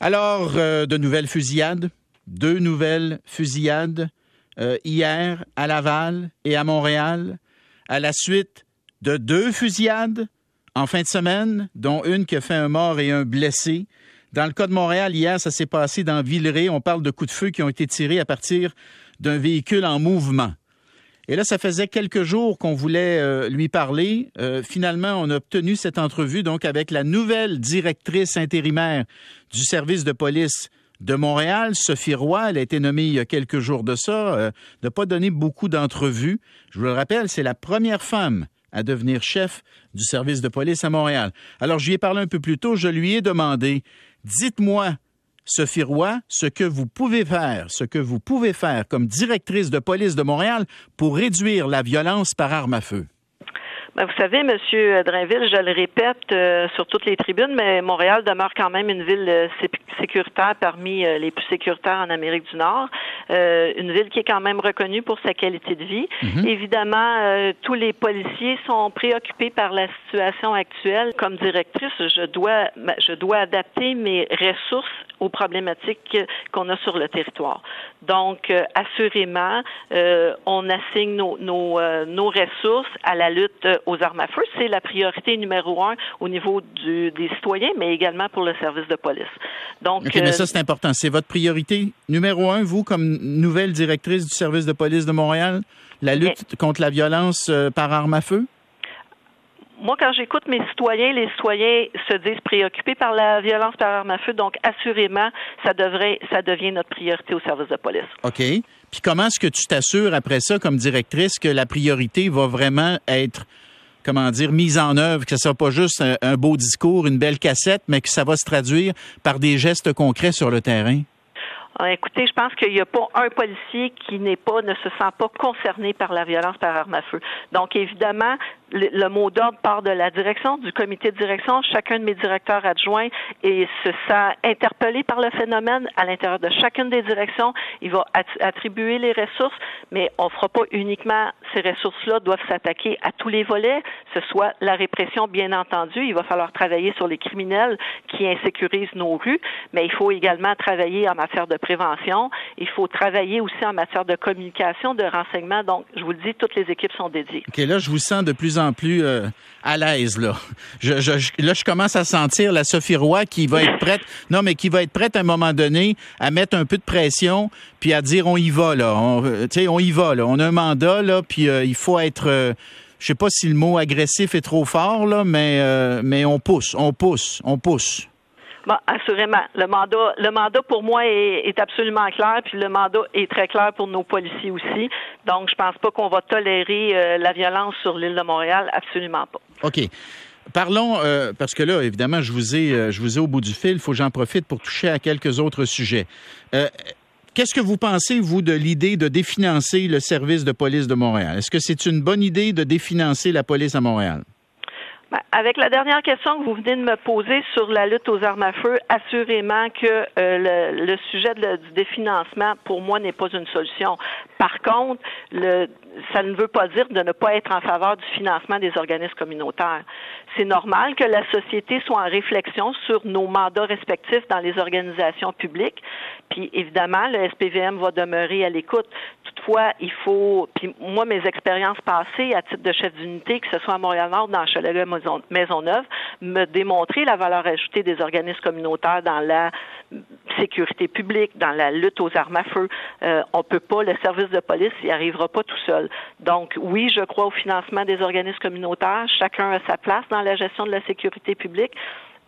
Alors, euh, de nouvelles fusillades, deux nouvelles fusillades euh, hier à Laval et à Montréal, à la suite de deux fusillades en fin de semaine, dont une qui a fait un mort et un blessé. Dans le cas de Montréal, hier, ça s'est passé dans Villeray. On parle de coups de feu qui ont été tirés à partir d'un véhicule en mouvement. Et là, ça faisait quelques jours qu'on voulait euh, lui parler. Euh, finalement, on a obtenu cette entrevue donc avec la nouvelle directrice intérimaire du service de police de Montréal, Sophie Roy. Elle a été nommée il y a quelques jours de ça, euh, de pas donner beaucoup d'entrevues. Je vous le rappelle, c'est la première femme à devenir chef du service de police à Montréal. Alors, je lui ai parlé un peu plus tôt. Je lui ai demandé, dites-moi, Sophie Roy, ce que vous pouvez faire, ce que vous pouvez faire comme directrice de police de Montréal pour réduire la violence par arme à feu. Ben, vous savez, Monsieur Drainville, je le répète euh, sur toutes les tribunes, mais Montréal demeure quand même une ville euh, sécuritaire parmi euh, les plus sécuritaires en Amérique du Nord. une ville qui est quand même reconnue pour sa qualité de vie. Mhm. Évidemment, tous les policiers sont préoccupés par la situation actuelle. Comme directrice, je dois, je dois adapter mes ressources aux problématiques qu'on a sur le territoire. Donc, assurément, on assigne nos, nos, nos ressources à la lutte aux armes à feu, c'est la priorité numéro un au niveau du, des citoyens, mais également pour le service de police. Donc, OK, mais ça, euh, c'est important. C'est votre priorité numéro un, vous, comme nouvelle directrice du service de police de Montréal, la lutte contre la violence euh, par arme à feu? Moi, quand j'écoute mes citoyens, les citoyens se disent préoccupés par la violence par arme à feu, donc assurément, ça devrait, ça devient notre priorité au service de police. OK. Puis comment est-ce que tu t'assures après ça, comme directrice, que la priorité va vraiment être comment dire, mise en œuvre, que ce soit pas juste un, beau discours, une belle cassette, mais que ça va se traduire par des gestes concrets sur le terrain? Écoutez, je pense qu'il n'y a pas un policier qui n'est pas, ne se sent pas concerné par la violence par arme à feu. Donc, évidemment, le, mot d'ordre part de la direction, du comité de direction. Chacun de mes directeurs adjoints et se sent interpellé par le phénomène à l'intérieur de chacune des directions. Il va attribuer les ressources, mais on ne fera pas uniquement ces ressources-là doivent s'attaquer à tous les volets, ce soit la répression, bien entendu. Il va falloir travailler sur les criminels qui insécurisent nos rues, mais il faut également travailler en matière de prévention. Il faut travailler aussi en matière de communication, de renseignement. Donc, je vous le dis, toutes les équipes sont dédiées. OK, là, je vous sens de plus en plus euh, à l'aise là. Là, je commence à sentir la Sophie Roy qui va être prête. Non, mais qui va être prête à un moment donné à mettre un peu de pression puis à dire on y va là. On, euh, on y va là. On a un mandat là, puis euh, il faut être. je sais pas si le mot agressif est trop fort là, mais mais on pousse, on pousse, on pousse. Bon, assurément. Le mandat, le mandat pour moi est, absolument clair, puis le mandat est très clair pour nos policiers aussi. Donc, je pense pas qu'on va tolérer euh, la violence sur l'île de Montréal, absolument pas. OK. Parlons, euh, parce que là, évidemment, je vous ai, euh, je vous ai au bout du fil. Il faut que j'en profite pour toucher à quelques autres sujets. Qu'est-ce que vous pensez, vous, de l'idée de définancer le service de police de Montréal? Est-ce que c'est une bonne idée de définancer la police à Montréal? Ben, avec la dernière question que vous venez de me poser sur la lutte aux armes à feu, assurément que euh, le, sujet du définancement, pour moi, n'est pas une solution. Par contre, le, ça ne veut pas dire de ne pas être en faveur du financement des organismes communautaires. C'est normal que la société soit en réflexion sur nos mandats respectifs dans les organisations publiques. Puis évidemment, le SPVM va demeurer à l'écoute. Toutefois, il faut, puis moi, mes expériences passées à titre de chef d'unité, que ce soit à Montréal-Nord, dans Cholelet, Maisonneuve, me démontrer la valeur ajoutée des organismes communautaires dans la sécurité publique, dans la lutte aux armes à feu. Euh, on peut pas, le service de police n'y arrivera pas tout seul. Donc, oui, je crois au financement des organismes communautaires. Chacun a sa place dans la gestion de la sécurité publique.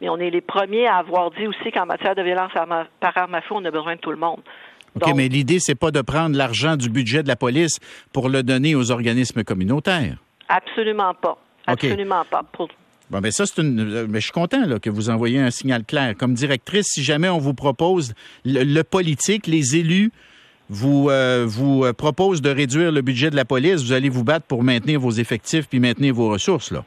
Mais on est les premiers à avoir dit aussi qu'en matière de violence par arme à feu, on a besoin de tout le monde. OK, mais l'idée, c'est pas de prendre l'argent du budget de la police pour le donner aux organismes communautaires. Absolument pas. Absolument pas. Bon, ben ça, c'est une. Mais je suis content là, que vous envoyiez un signal clair. Comme directrice, si jamais on vous propose le politique, les élus vous, euh, vous euh, propose de réduire le budget de la police, vous allez vous battre pour maintenir vos effectifs puis maintenir vos ressources, là.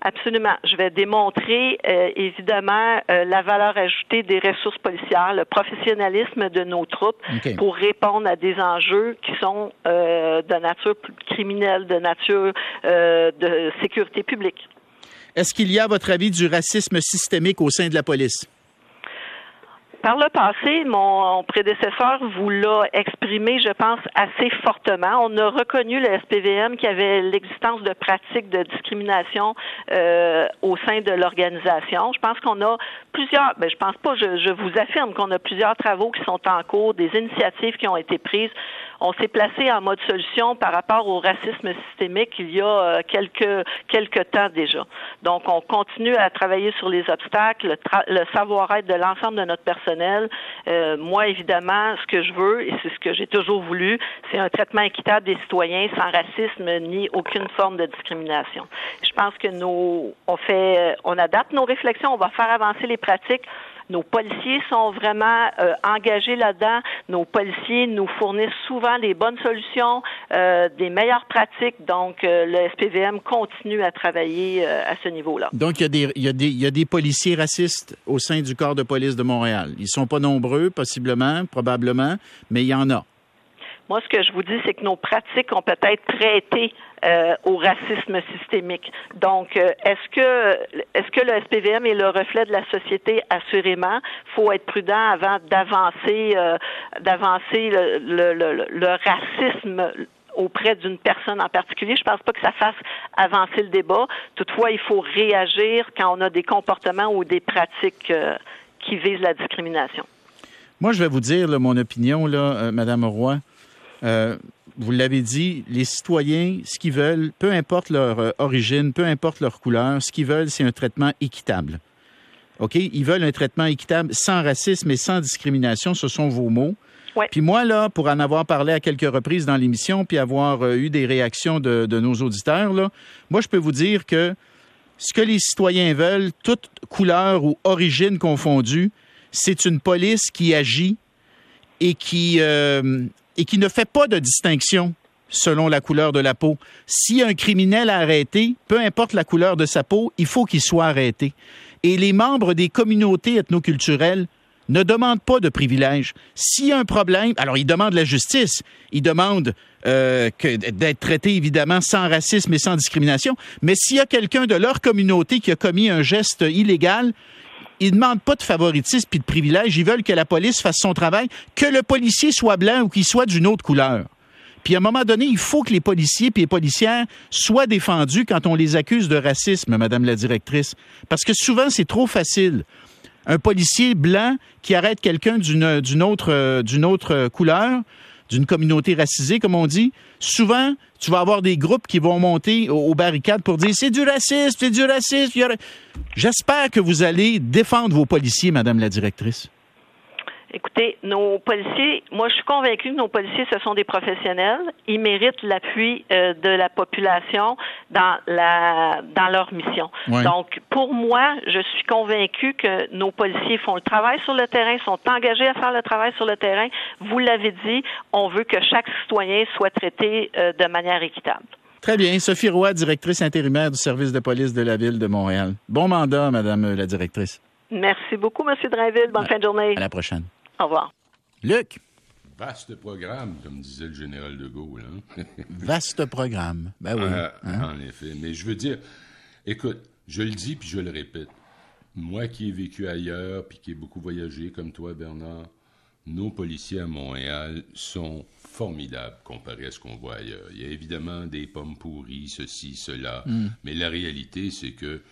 Absolument. Je vais démontrer euh, évidemment la valeur ajoutée des ressources policières, le professionnalisme de nos troupes pour répondre à des enjeux qui sont de nature criminelle, de nature de sécurité publique. Est-ce qu'il y a, à votre avis, du racisme systémique au sein de la police? Par le passé, mon prédécesseur vous l'a exprimé, je pense, assez fortement. On a reconnu le SPVM qui avait l'existence de pratiques de discrimination euh, au sein de l'organisation. Je pense qu'on a plusieurs, ben, je pense pas, je, je vous affirme qu'on a plusieurs travaux qui sont en cours, des initiatives qui ont été prises on s'est placé en mode solution par rapport au racisme systémique il y a euh, quelques quelques temps déjà. Donc, on continue à travailler sur les obstacles, le, savoir-être de l'ensemble de notre personnel. Euh, moi, évidemment, ce que je veux et c'est ce que j'ai toujours voulu, c'est un traitement équitable des citoyens sans racisme ni aucune forme de discrimination. Je pense que nous, on fait, on adapte nos réflexions, on va faire avancer les pratiques nos policiers sont vraiment euh, engagés là-dedans. Nos policiers nous fournissent souvent les bonnes solutions, euh, des meilleures pratiques. Donc, euh, le SPVM continue à travailler à ce niveau-là. Donc, il y, a des, il, y a des, il y a des policiers racistes au sein du corps de police de Montréal. Ils sont pas nombreux, possiblement, probablement, mais il y en a. Moi, ce que je vous dis, c'est que nos pratiques ont peut-être prêté euh, au racisme systémique. Donc, euh, est-ce que est-ce que le SPVM est le reflet de la société? Assurément, faut être prudent avant d'avancer euh, d'avancer le, racisme auprès d'une personne en particulier. Je ne pense pas que ça fasse avancer le débat. Toutefois, il faut réagir quand on a des comportements ou des pratiques qui visent la discrimination. Moi, je vais vous dire mon opinion, là, Madame Roy. Euh, vous l'avez dit, les citoyens, ce qu'ils veulent, peu importe leur euh, origine, peu importe leur couleur, ce qu'ils veulent, c'est un traitement équitable. OK? Ils veulent un traitement équitable sans racisme et sans discrimination. Ce sont vos mots. Puis moi, là, pour en avoir parlé à quelques reprises dans l'émission, puis avoir euh, eu des réactions de, de, nos auditeurs, là, moi, je peux vous dire que ce que les citoyens veulent, toute couleur ou origine confondue, c'est une police qui agit et qui, et qui ne fait pas de distinction selon la couleur de la peau. Si un criminel a arrêté, peu importe la couleur de sa peau, il faut qu'il soit arrêté. Et les membres des communautés ethnoculturelles ne demandent pas de privilèges. S'il y a un problème, alors ils demandent la justice, ils demandent euh, d'être traités évidemment sans racisme et sans discrimination, mais s'il y a quelqu'un de leur communauté qui a commis un geste illégal, ils demandent pas de favoritisme puis de privilèges. Ils veulent que la police fasse son travail, que le policier soit blanc ou qu'il soit d'une autre couleur. Puis à un moment donné, il faut que les policiers et les policières soient défendus quand on les accuse de racisme, Madame la directrice. Parce que souvent, c'est trop facile. Un policier blanc qui arrête quelqu'un d'une, d'une autre, euh, d'une autre couleur, d'une communauté racisée, comme on dit, souvent, tu vas avoir des groupes qui vont monter aux, barricades pour dire c'est du racisme, c'est du racisme. J'espère que vous allez défendre vos policiers, Madame la directrice. Écoutez, nos policiers, moi je suis convaincue que nos policiers, ce sont des professionnels. Ils méritent l'appui euh, de la population dans la dans leur mission. Donc, pour moi, je suis convaincue que nos policiers font le travail sur le terrain, sont engagés à faire le travail sur le terrain. Vous l'avez dit, on veut que chaque citoyen soit traité euh, de manière équitable. Très bien. Sophie Roy, directrice intérimaire du service de police de la Ville de Montréal. Bon mandat, Madame la directrice. Merci beaucoup, Monsieur Drainville. Bonne fin de journée. À la prochaine. Au revoir. Luc? Vaste programme, comme disait le général de Gaulle. Hein? Vaste programme. Ben oui. Euh, hein? En effet. Mais je veux dire, écoute, je le dis puis je le répète. Moi qui ai vécu ailleurs puis qui ai beaucoup voyagé comme toi, Bernard, nos policiers à Montréal sont formidables comparés à ce qu'on voit ailleurs. Il y a évidemment des pommes pourries, ceci, cela, mm. mais la réalité, c'est que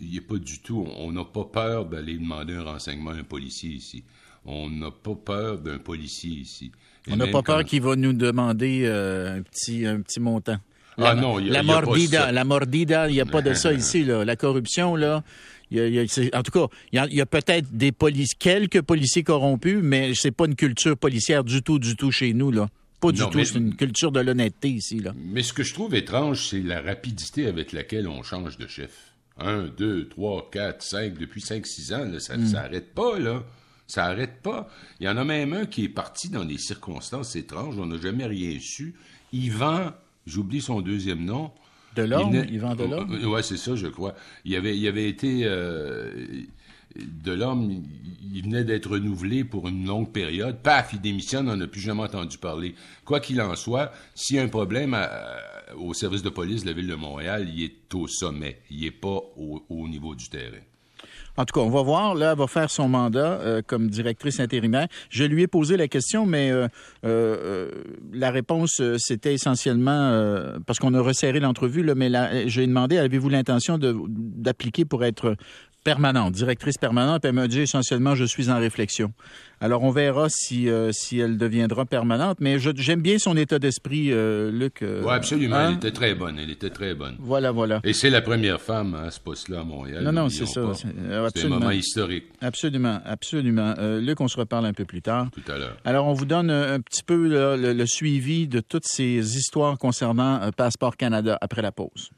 il a pas du tout, on n'a pas peur d'aller demander un renseignement à un policier ici on n'a pas peur d'un policier ici. on n'a pas peur qu'il va nous demander euh, un, petit, un petit montant. La, ah non, il y a, la mordida, la mordida, il n'y a pas de ça ici. Là. La corruption, là, en tout cas, il y a, peut-être des polices, quelques policiers corrompus, mais c'est pas une culture policière du tout, du tout chez nous, là. Pas du tout, c'est une culture de l'honnêteté ici, là. Mais ce que je trouve étrange, c'est la rapidité avec laquelle on change de chef. Un, deux, trois, quatre, cinq, depuis cinq, six ans, ça ne hmm. s'arrête pas, là. Ça n'arrête pas. Il y en a même un qui est parti dans des circonstances étranges. On n'a jamais rien su. Yvan, j'oublie son deuxième nom. Delorme? Yvan Delorme? Euh, oui, c'est ça, je crois. Il avait, il avait été... Euh, Delorme, il venait d'être renouvelé pour une longue période. Paf, il démissionne, on n'a plus jamais entendu parler. Quoi qu'il en soit, s'il y a un problème au service de police de la Ville de Montréal, il est au sommet. Il n'est pas au niveau du terrain. En tout cas, on va voir. Là, elle va faire son mandat euh, comme directrice intérimaire. Je lui ai posé la question, mais euh, euh, la réponse, c'était essentiellement parce qu'on a resserré l'entrevue. Mais j'ai demandé avez-vous l'intention d'appliquer pour être permanente, directrice permanente. Elle m'a dit essentiellement, je suis en réflexion. Alors, on verra si, euh, si elle deviendra permanente, mais j'aime bien son état d'esprit, euh, Luc. Euh, oui, absolument. Elle hein? était très bonne. Elle était très bonne. Voilà, voilà. Et c'est la première femme à ce poste-là à Montréal. Non, non, c'est ça. C'est un moment historique. Absolument, absolument. Luc, on se reparle un peu plus tard. Tout à l'heure. Alors, on vous donne un, petit peu le, le, suivi de toutes ces histoires concernant Passeport Canada après la pause.